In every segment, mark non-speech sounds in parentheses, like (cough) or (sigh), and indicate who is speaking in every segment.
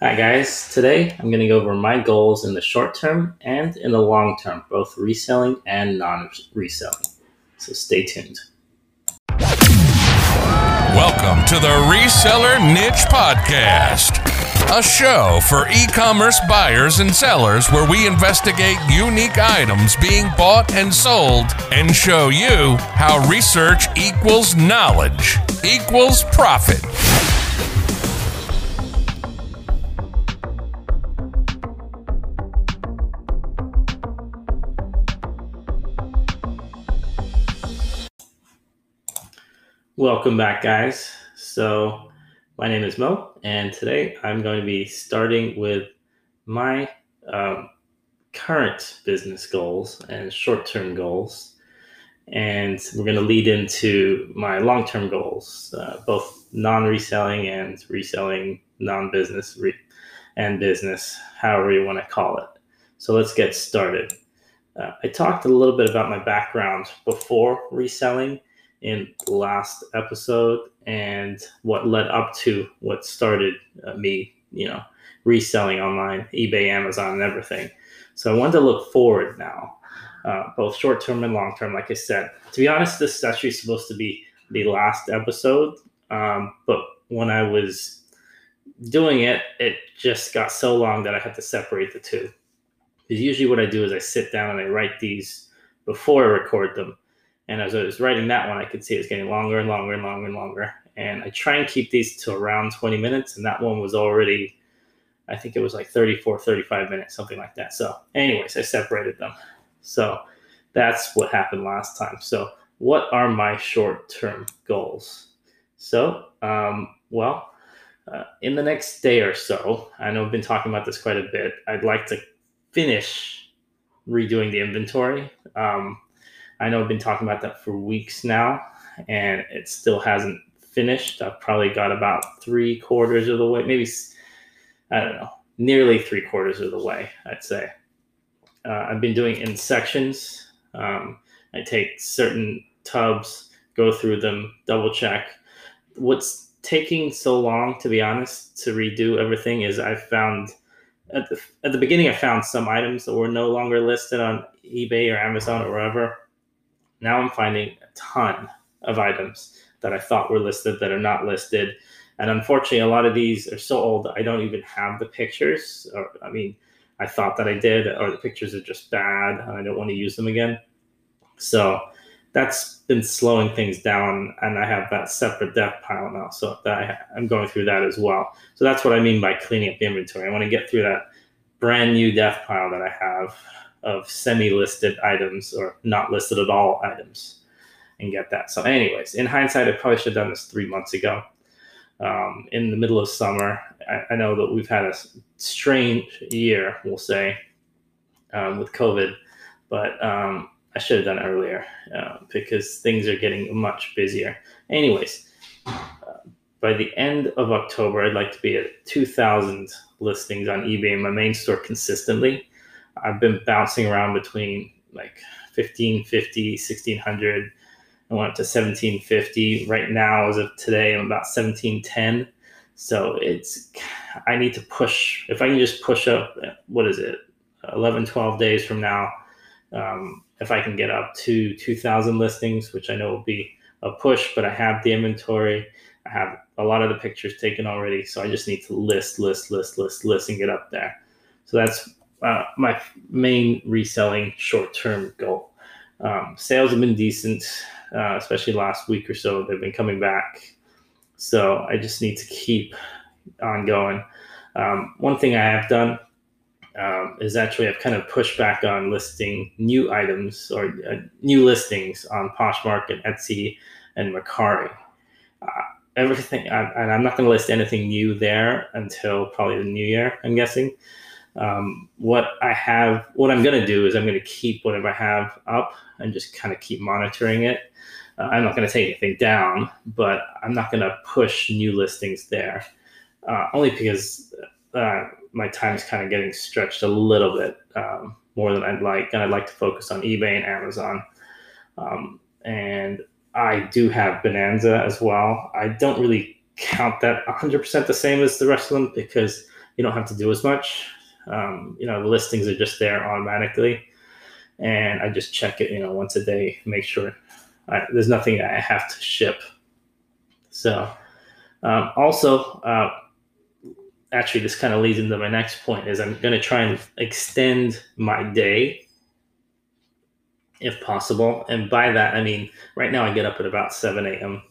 Speaker 1: Hi, guys. Today I'm going to go over my goals in the short term and in the long term, both reselling and non reselling. So stay tuned.
Speaker 2: Welcome to the Reseller Niche Podcast, a show for e commerce buyers and sellers where we investigate unique items being bought and sold and show you how research equals knowledge equals profit.
Speaker 1: Welcome back, guys. So, my name is Mo, and today I'm going to be starting with my um, current business goals and short term goals. And we're going to lead into my long term goals, uh, both non reselling and reselling non business re- and business, however you want to call it. So, let's get started. Uh, I talked a little bit about my background before reselling in last episode and what led up to what started uh, me, you know, reselling online, eBay, Amazon, and everything. So I wanted to look forward now, uh, both short term and long term. Like I said, to be honest, this is actually supposed to be the last episode, um, but when I was doing it, it just got so long that I had to separate the two. Because usually, what I do is I sit down and I write these before I record them and as I was writing that one, I could see it was getting longer and longer and longer and longer. And I try and keep these to around 20 minutes. And that one was already, I think it was like 34, 35 minutes, something like that. So, anyways, I separated them. So that's what happened last time. So, what are my short term goals? So, um, well, uh, in the next day or so, I know I've been talking about this quite a bit. I'd like to finish redoing the inventory. Um, I know I've been talking about that for weeks now, and it still hasn't finished. I've probably got about three quarters of the way, maybe, I don't know, nearly three quarters of the way, I'd say. Uh, I've been doing in sections. Um, I take certain tubs, go through them, double check. What's taking so long, to be honest, to redo everything is I found at the, at the beginning, I found some items that were no longer listed on eBay or Amazon or wherever now I'm finding a ton of items that I thought were listed that are not listed. And unfortunately, a lot of these are so old I don't even have the pictures. Or I mean, I thought that I did, or the pictures are just bad I don't want to use them again. So that's been slowing things down, and I have that separate death pile now. So I, am going through that as well. So that's what I mean by cleaning up the inventory. I want to get through that brand new death pile that I have of semi-listed items or not listed at all items and get that. So, anyways, in hindsight, I probably should have done this three months ago. Um, in the middle of summer, I, I, know that we've had a strange year, we'll say, um, with COVID, but um, I should have done it earlier uh, because things are getting much busier. Anyways, uh, by the end of October, I'd like to be at 2,000 listings on eBay in my main store consistently. I've been bouncing around between like 1550, 1600. I went up to 1750. Right now, as of today, I'm about 1710. So it's, I need to push. If I can just push up, what is it, 11, 12 days from now, um, if I can get up to 2,000 listings, which I know will be a push, but I have the inventory. I have a lot of the pictures taken already. So I just need to list, list, list, list, list, and get up there. So that's uh, my main reselling short term goal. Um, sales have been decent, uh, especially last week or so. They've been coming back. So I just need to keep on going. Um, one thing I have done um, is actually I've kind of pushed back on listing new items or uh, new listings on Poshmark and Etsy and Mercari. Uh, everything, I, and I'm not going to list anything new there until probably the new year, I'm guessing. Um, what I have, what I'm going to do is I'm going to keep whatever I have up and just kind of keep monitoring it. Uh, I'm not going to take anything down, but I'm not going to push new listings there, uh, only because uh, my time is kind of getting stretched a little bit um, more than I'd like, and I'd like to focus on eBay and Amazon. Um, and I do have Bonanza as well. I don't really count that 100% the same as the rest of them because you don't have to do as much. Um, you know, the listings are just there automatically, and I just check it, you know, once a day, make sure I, there's nothing I have to ship. So, um, also, uh, actually, this kind of leads into my next point: is I'm going to try and extend my day if possible, and by that I mean right now I get up at about 7 a.m.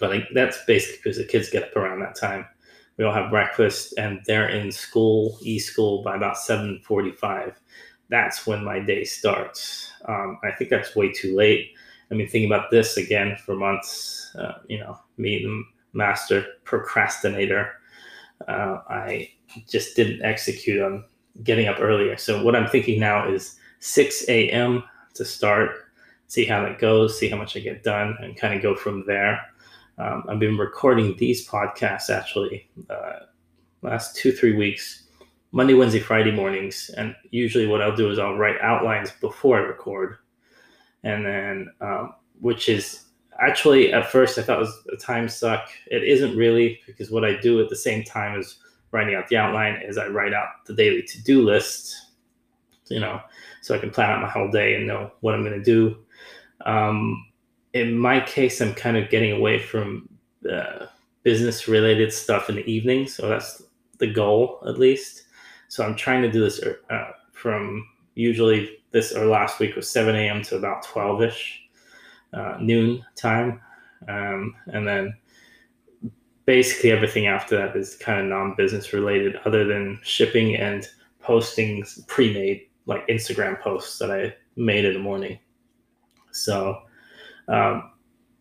Speaker 1: But I, that's basically because the kids get up around that time we all have breakfast and they're in school e-school by about 7.45 that's when my day starts. Um, i think that's way too late. I mean thinking about this again for months uh, you know me the master procrastinator uh, i just didn't execute on getting up earlier. So what i'm thinking now is 6 a.m to start see how that goes see how much i get done and kind of go from there um, I've been recording these podcasts actually uh, last two three weeks, Monday, Wednesday, Friday mornings, and usually what I'll do is I'll write outlines before I record, and then um, which is actually at first I thought was a time suck. It isn't really because what I do at the same time as writing out the outline is I write out the daily to do list, you know, so I can plan out my whole day and know what I'm going to do. Um, in my case, I'm kind of getting away from uh, business related stuff in the evening. So that's the goal, at least. So I'm trying to do this uh, from usually this or last week was 7 a.m. to about 12 ish, uh, noon time. Um, and then basically everything after that is kind of non business related, other than shipping and posting pre made, like Instagram posts that I made in the morning. So um,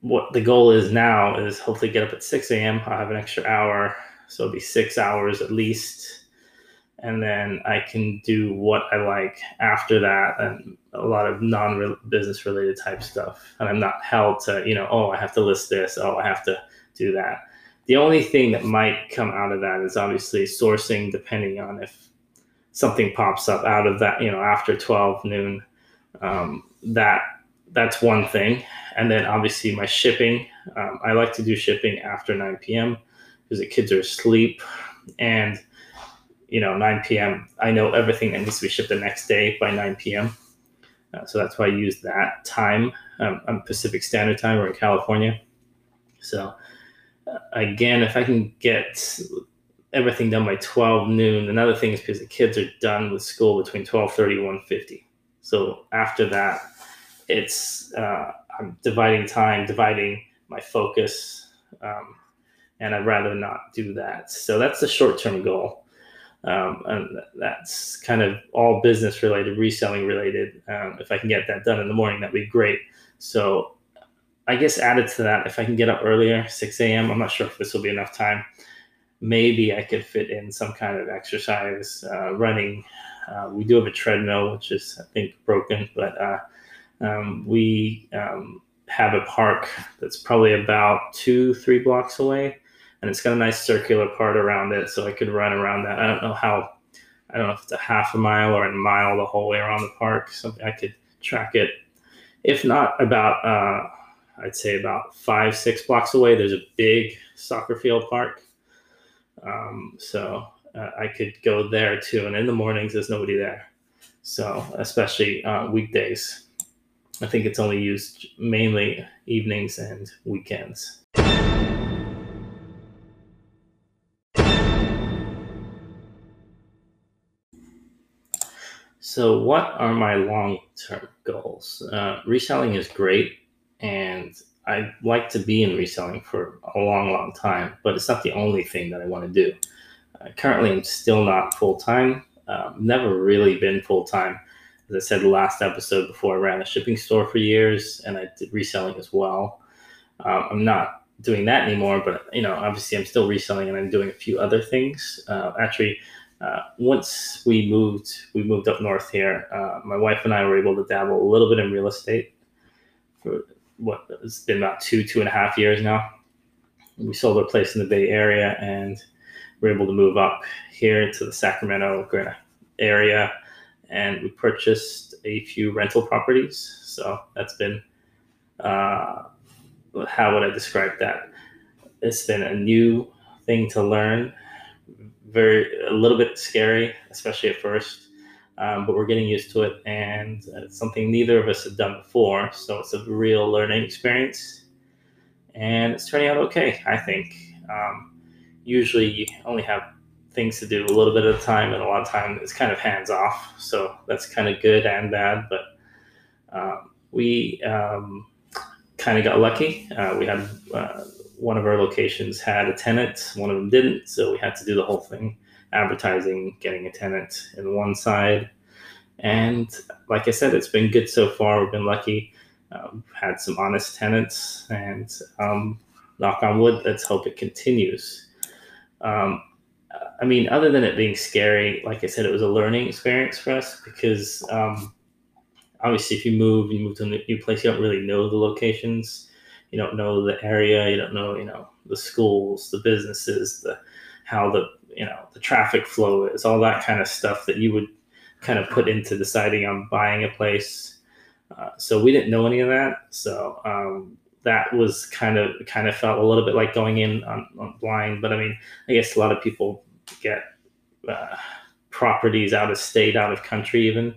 Speaker 1: what the goal is now is hopefully get up at 6 a.m. I'll have an extra hour, so it'll be six hours at least. And then I can do what I like after that and a lot of non business related type stuff. And I'm not held to, you know, oh, I have to list this, oh, I have to do that. The only thing that might come out of that is obviously sourcing, depending on if something pops up out of that, you know, after 12 noon. Um, that that's one thing. And then obviously my shipping. Um, I like to do shipping after 9 p.m. because the kids are asleep. And, you know, 9 p.m., I know everything that needs to be shipped the next day by 9 p.m. Uh, so that's why I use that time. Um, I'm Pacific Standard Time. We're in California. So, uh, again, if I can get everything done by 12 noon, another thing is because the kids are done with school between 1230 and 1.50. So after that, it's uh, I'm dividing time, dividing my focus, um, and I'd rather not do that. So that's the short term goal. Um, and that's kind of all business related, reselling related. Um, if I can get that done in the morning, that'd be great. So I guess added to that, if I can get up earlier, 6 a.m., I'm not sure if this will be enough time. Maybe I could fit in some kind of exercise, uh, running. Uh, we do have a treadmill, which is, I think, broken, but uh, um, we um, have a park that's probably about two, three blocks away, and it's got a nice circular part around it, so I could run around that. I don't know how, I don't know if it's a half a mile or a mile the whole way around the park. Something I could track it. If not, about uh, I'd say about five, six blocks away, there's a big soccer field park. Um, so uh, I could go there too. And in the mornings, there's nobody there. So especially uh, weekdays. I think it's only used mainly evenings and weekends. So, what are my long term goals? Uh, reselling is great, and I'd like to be in reselling for a long, long time, but it's not the only thing that I want to do. Uh, currently, I'm still not full time, uh, never really been full time as I said the last episode before, I ran a shipping store for years and I did reselling as well. Um, I'm not doing that anymore, but you know, obviously, I'm still reselling and I'm doing a few other things. Uh, actually, uh, once we moved, we moved up north here. Uh, my wife and I were able to dabble a little bit in real estate for what it's been about two, two and a half years now. We sold our place in the Bay Area and we're able to move up here to the Sacramento area and we purchased a few rental properties. So that's been uh, how would I describe that? It's been a new thing to learn, very a little bit scary, especially at first. Um, but we're getting used to it, and it's something neither of us have done before. So it's a real learning experience, and it's turning out okay. I think. Um, usually, you only have things to do a little bit a time, and a lot of time it's kind of hands off. So that's kind of good and bad. But um, we um, kind of got lucky. Uh, we had uh, one of our locations had a tenant, one of them didn't, so we had to do the whole thing advertising, getting a tenant in one side. And like I said, it's been good so far. We've been lucky. Um, had some honest tenants, and um, knock on wood, let's hope it continues. Um, I mean, other than it being scary, like I said, it was a learning experience for us because um, obviously, if you move, you move to a new place, you don't really know the locations, you don't know the area, you don't know, you know, the schools, the businesses, the how the you know the traffic flow is, all that kind of stuff that you would kind of put into deciding on buying a place. Uh, so we didn't know any of that. So um, that was kind of kind of felt a little bit like going in on, on blind. But I mean, I guess a lot of people get uh, properties out of state, out of country, even.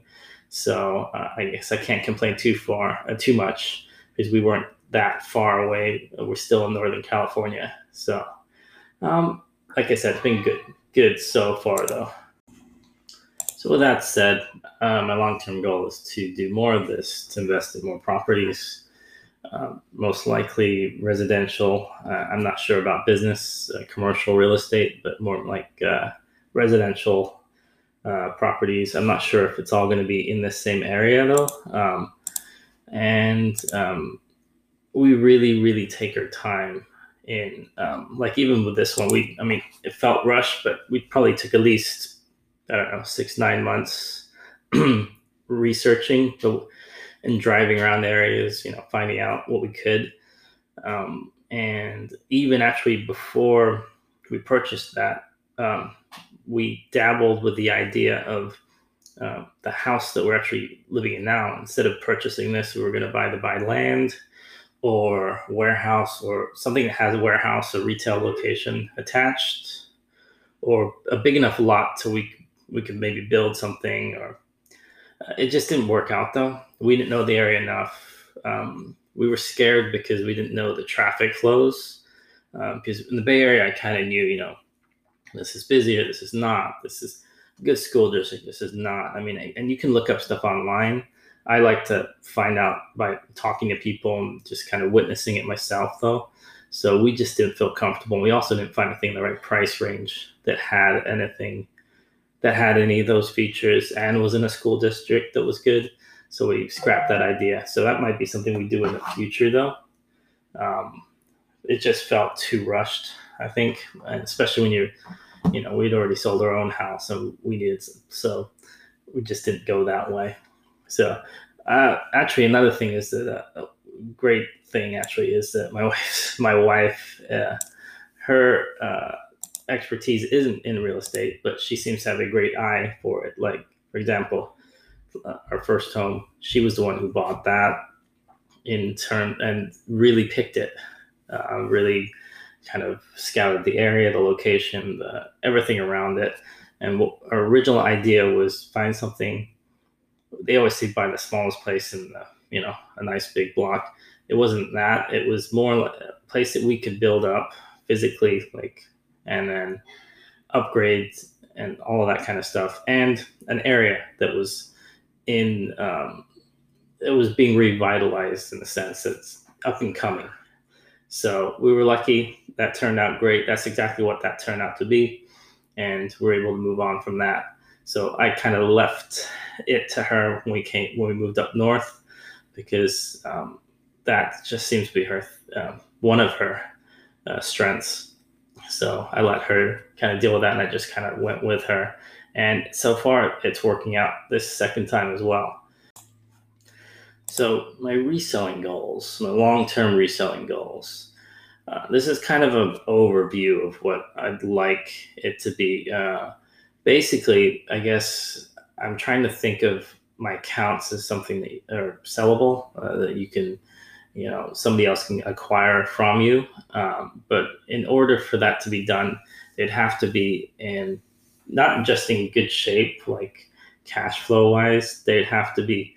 Speaker 1: So uh, I guess I can't complain too far, uh, too much, because we weren't that far away. We're still in Northern California. So, um, like I said, it's been good, good so far, though. So with that said, uh, my long-term goal is to do more of this, to invest in more properties, uh, most likely residential. Uh, I'm not sure about business, uh, commercial real estate, but more like uh, residential uh, properties. I'm not sure if it's all going to be in the same area though. Um, and um, we really, really take our time in, um, like even with this one, we, I mean, it felt rushed, but we probably took at least, I don't know, six, nine months (clears throat) researching the, and driving around the areas, you know, finding out what we could. Um, and even actually before we purchased that, um, we dabbled with the idea of uh, the house that we're actually living in now. Instead of purchasing this, we were going to buy the buy land or warehouse or something that has a warehouse or retail location attached, or a big enough lot so we we could maybe build something. Or it just didn't work out though. We didn't know the area enough. Um, we were scared because we didn't know the traffic flows. Uh, because in the Bay Area, I kind of knew, you know, this is busier, this is not, this is good school district, this is not. I mean, and you can look up stuff online. I like to find out by talking to people and just kind of witnessing it myself, though. So we just didn't feel comfortable. We also didn't find anything in the right price range that had anything that had any of those features and was in a school district that was good. So we scrapped that idea. So that might be something we do in the future, though. Um, it just felt too rushed. I think, and especially when you, you know, we'd already sold our own house and we needed, some, so we just didn't go that way. So, uh, actually, another thing is that uh, a great thing actually is that my (laughs) wife, my wife, uh, her uh, expertise isn't in real estate, but she seems to have a great eye for it. Like, for example, uh, our first home, she was the one who bought that in turn and really picked it, uh, really kind of scouted the area, the location, the, everything around it. And what our original idea was find something. They always say buy the smallest place in the, you know, a nice big block. It wasn't that. It was more like a place that we could build up physically, like, and then upgrades and all of that kind of stuff, and an area that was in, um, it was being revitalized in the sense it's up and coming. So we were lucky. That turned out great. That's exactly what that turned out to be. And we are able to move on from that. So I kind of left it to her when we came when we moved up north because um, that just seems to be her uh, one of her uh, strengths. So I let her kind of deal with that, and I just kind of went with her. And so far, it's working out this second time as well. So my reselling goals, my long-term reselling goals. Uh, this is kind of an overview of what I'd like it to be. Uh, basically, I guess I'm trying to think of my accounts as something that are sellable uh, that you can, you know, somebody else can acquire from you. Um, but in order for that to be done, it'd have to be in not just in good shape, like cash flow wise, they'd have to be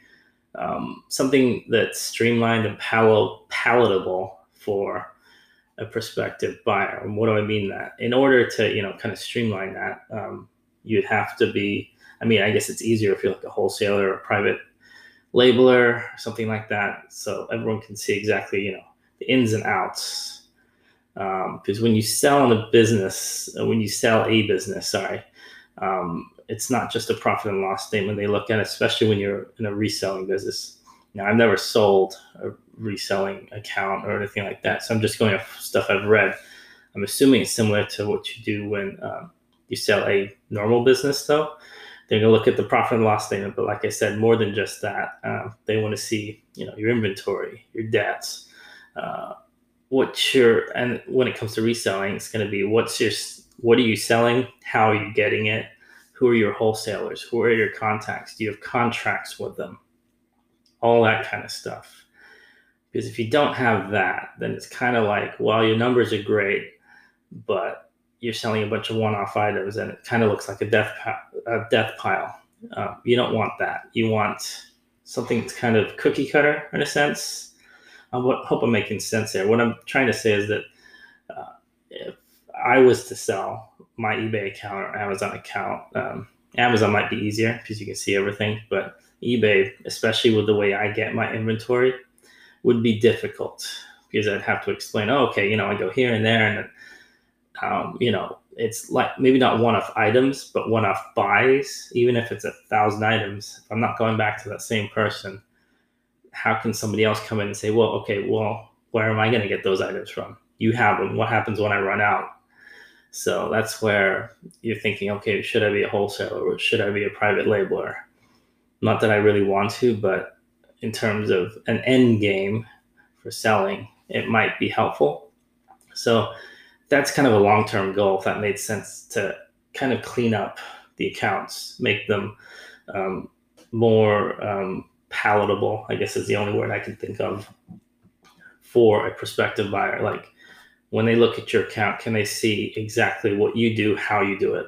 Speaker 1: um, something that's streamlined and pal- palatable for a prospective buyer. And what do I mean that? In order to, you know, kind of streamline that, um, you'd have to be, I mean, I guess it's easier if you're like a wholesaler or a private labeler, something like that. So everyone can see exactly, you know, the ins and outs. Because um, when you sell in a business, uh, when you sell a business, sorry, um, it's not just a profit and loss statement they look at, especially when you're in a reselling business. Now, I've never sold a reselling account or anything like that, so I'm just going off stuff I've read. I'm assuming it's similar to what you do when um, you sell a normal business, though. They're going to look at the profit and loss statement, but like I said, more than just that, um, they want to see, you know, your inventory, your debts, uh, what your, and when it comes to reselling, it's going to be what's your, what are you selling, how are you getting it, who are your wholesalers, who are your contacts, do you have contracts with them, all that kind of stuff. Because if you don't have that, then it's kind of like, well, your numbers are great, but you're selling a bunch of one-off items and it kind of looks like a death a death pile. Uh, you don't want that. You want something that's kind of cookie cutter in a sense. I hope I'm making sense there. What I'm trying to say is that uh, if I was to sell my eBay account or Amazon account, um, Amazon might be easier because you can see everything, but eBay, especially with the way I get my inventory, would be difficult because I'd have to explain, oh, okay, you know, I go here and there and um, you know, it's like maybe not one off items, but one off buys, even if it's a thousand items. If I'm not going back to that same person, how can somebody else come in and say, well, okay, well, where am I going to get those items from? You have them. What happens when I run out? So that's where you're thinking, okay, should I be a wholesaler or should I be a private labeler? Not that I really want to, but in terms of an end game for selling, it might be helpful. So that's kind of a long term goal. If that made sense to kind of clean up the accounts, make them um, more um, palatable. I guess is the only word I can think of for a prospective buyer. Like when they look at your account, can they see exactly what you do, how you do it,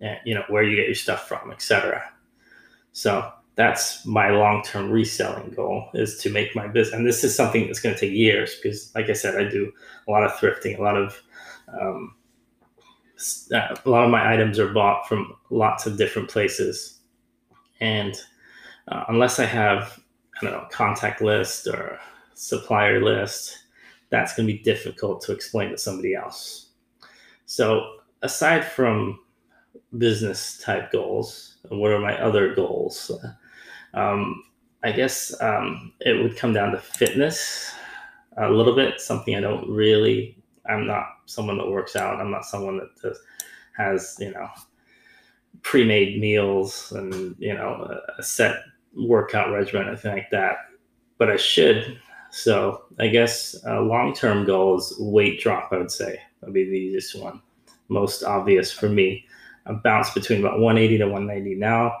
Speaker 1: and you know where you get your stuff from, etc. So that's my long-term reselling goal is to make my business and this is something that's going to take years because like i said i do a lot of thrifting a lot of um, uh, a lot of my items are bought from lots of different places. And uh, unless i have i don't know contact list or supplier list that's going to be difficult to explain to somebody else. So aside from business type goals what are my other goals um, I guess um, it would come down to fitness a little bit. Something I don't really. I'm not someone that works out. I'm not someone that does, has you know pre-made meals and you know a, set workout regimen, anything like that. But I should. So I guess a long-term goal is weight drop. I would say That would be the easiest one, most obvious for me. I bounce between about 180 to 190 now.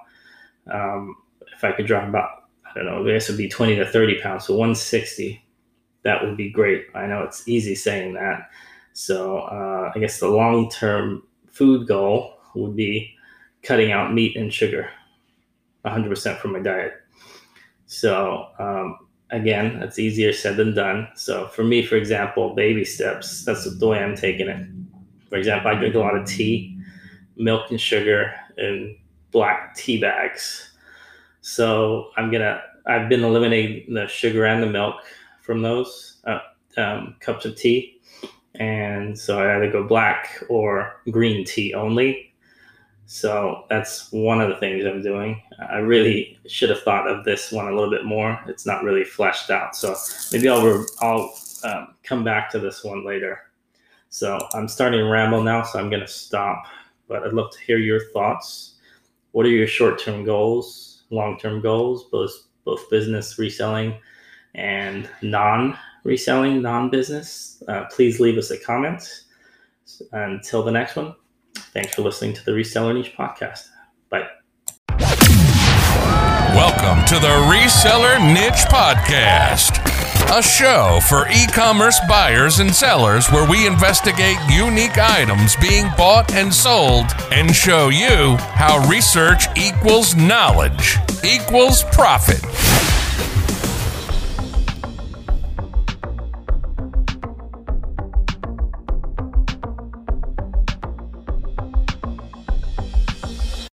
Speaker 1: Um, if I could drop about, I don't know, it would be 20 to 30 pounds, so 160, that would be great. I know it's easy saying that. So uh, I guess the long term food goal would be cutting out meat and sugar 100% from my diet. So um, again, that's easier said than done. So for me, for example, baby steps, that's the way I'm taking it. For example, I drink a lot of tea, milk and sugar, and black tea bags. So I'm gonna. I've been eliminating the sugar and the milk from those uh, um, cups of tea, and so I either go black or green tea only. So that's one of the things I'm doing. I really should have thought of this one a little bit more. It's not really fleshed out, so maybe I'll re- I'll um, come back to this one later. So I'm starting to ramble now, so I'm gonna stop. But I'd love to hear your thoughts. What are your short-term goals? Long-term goals, both both business reselling and non-reselling, non-business, uh, please leave us a comment. Until the next one, thanks for listening to the Reseller Niche podcast. Bye.
Speaker 2: Welcome to the Reseller Niche podcast a show for e commerce buyers and sellers where we investigate unique items being bought and sold and show you how research equals knowledge equals profit.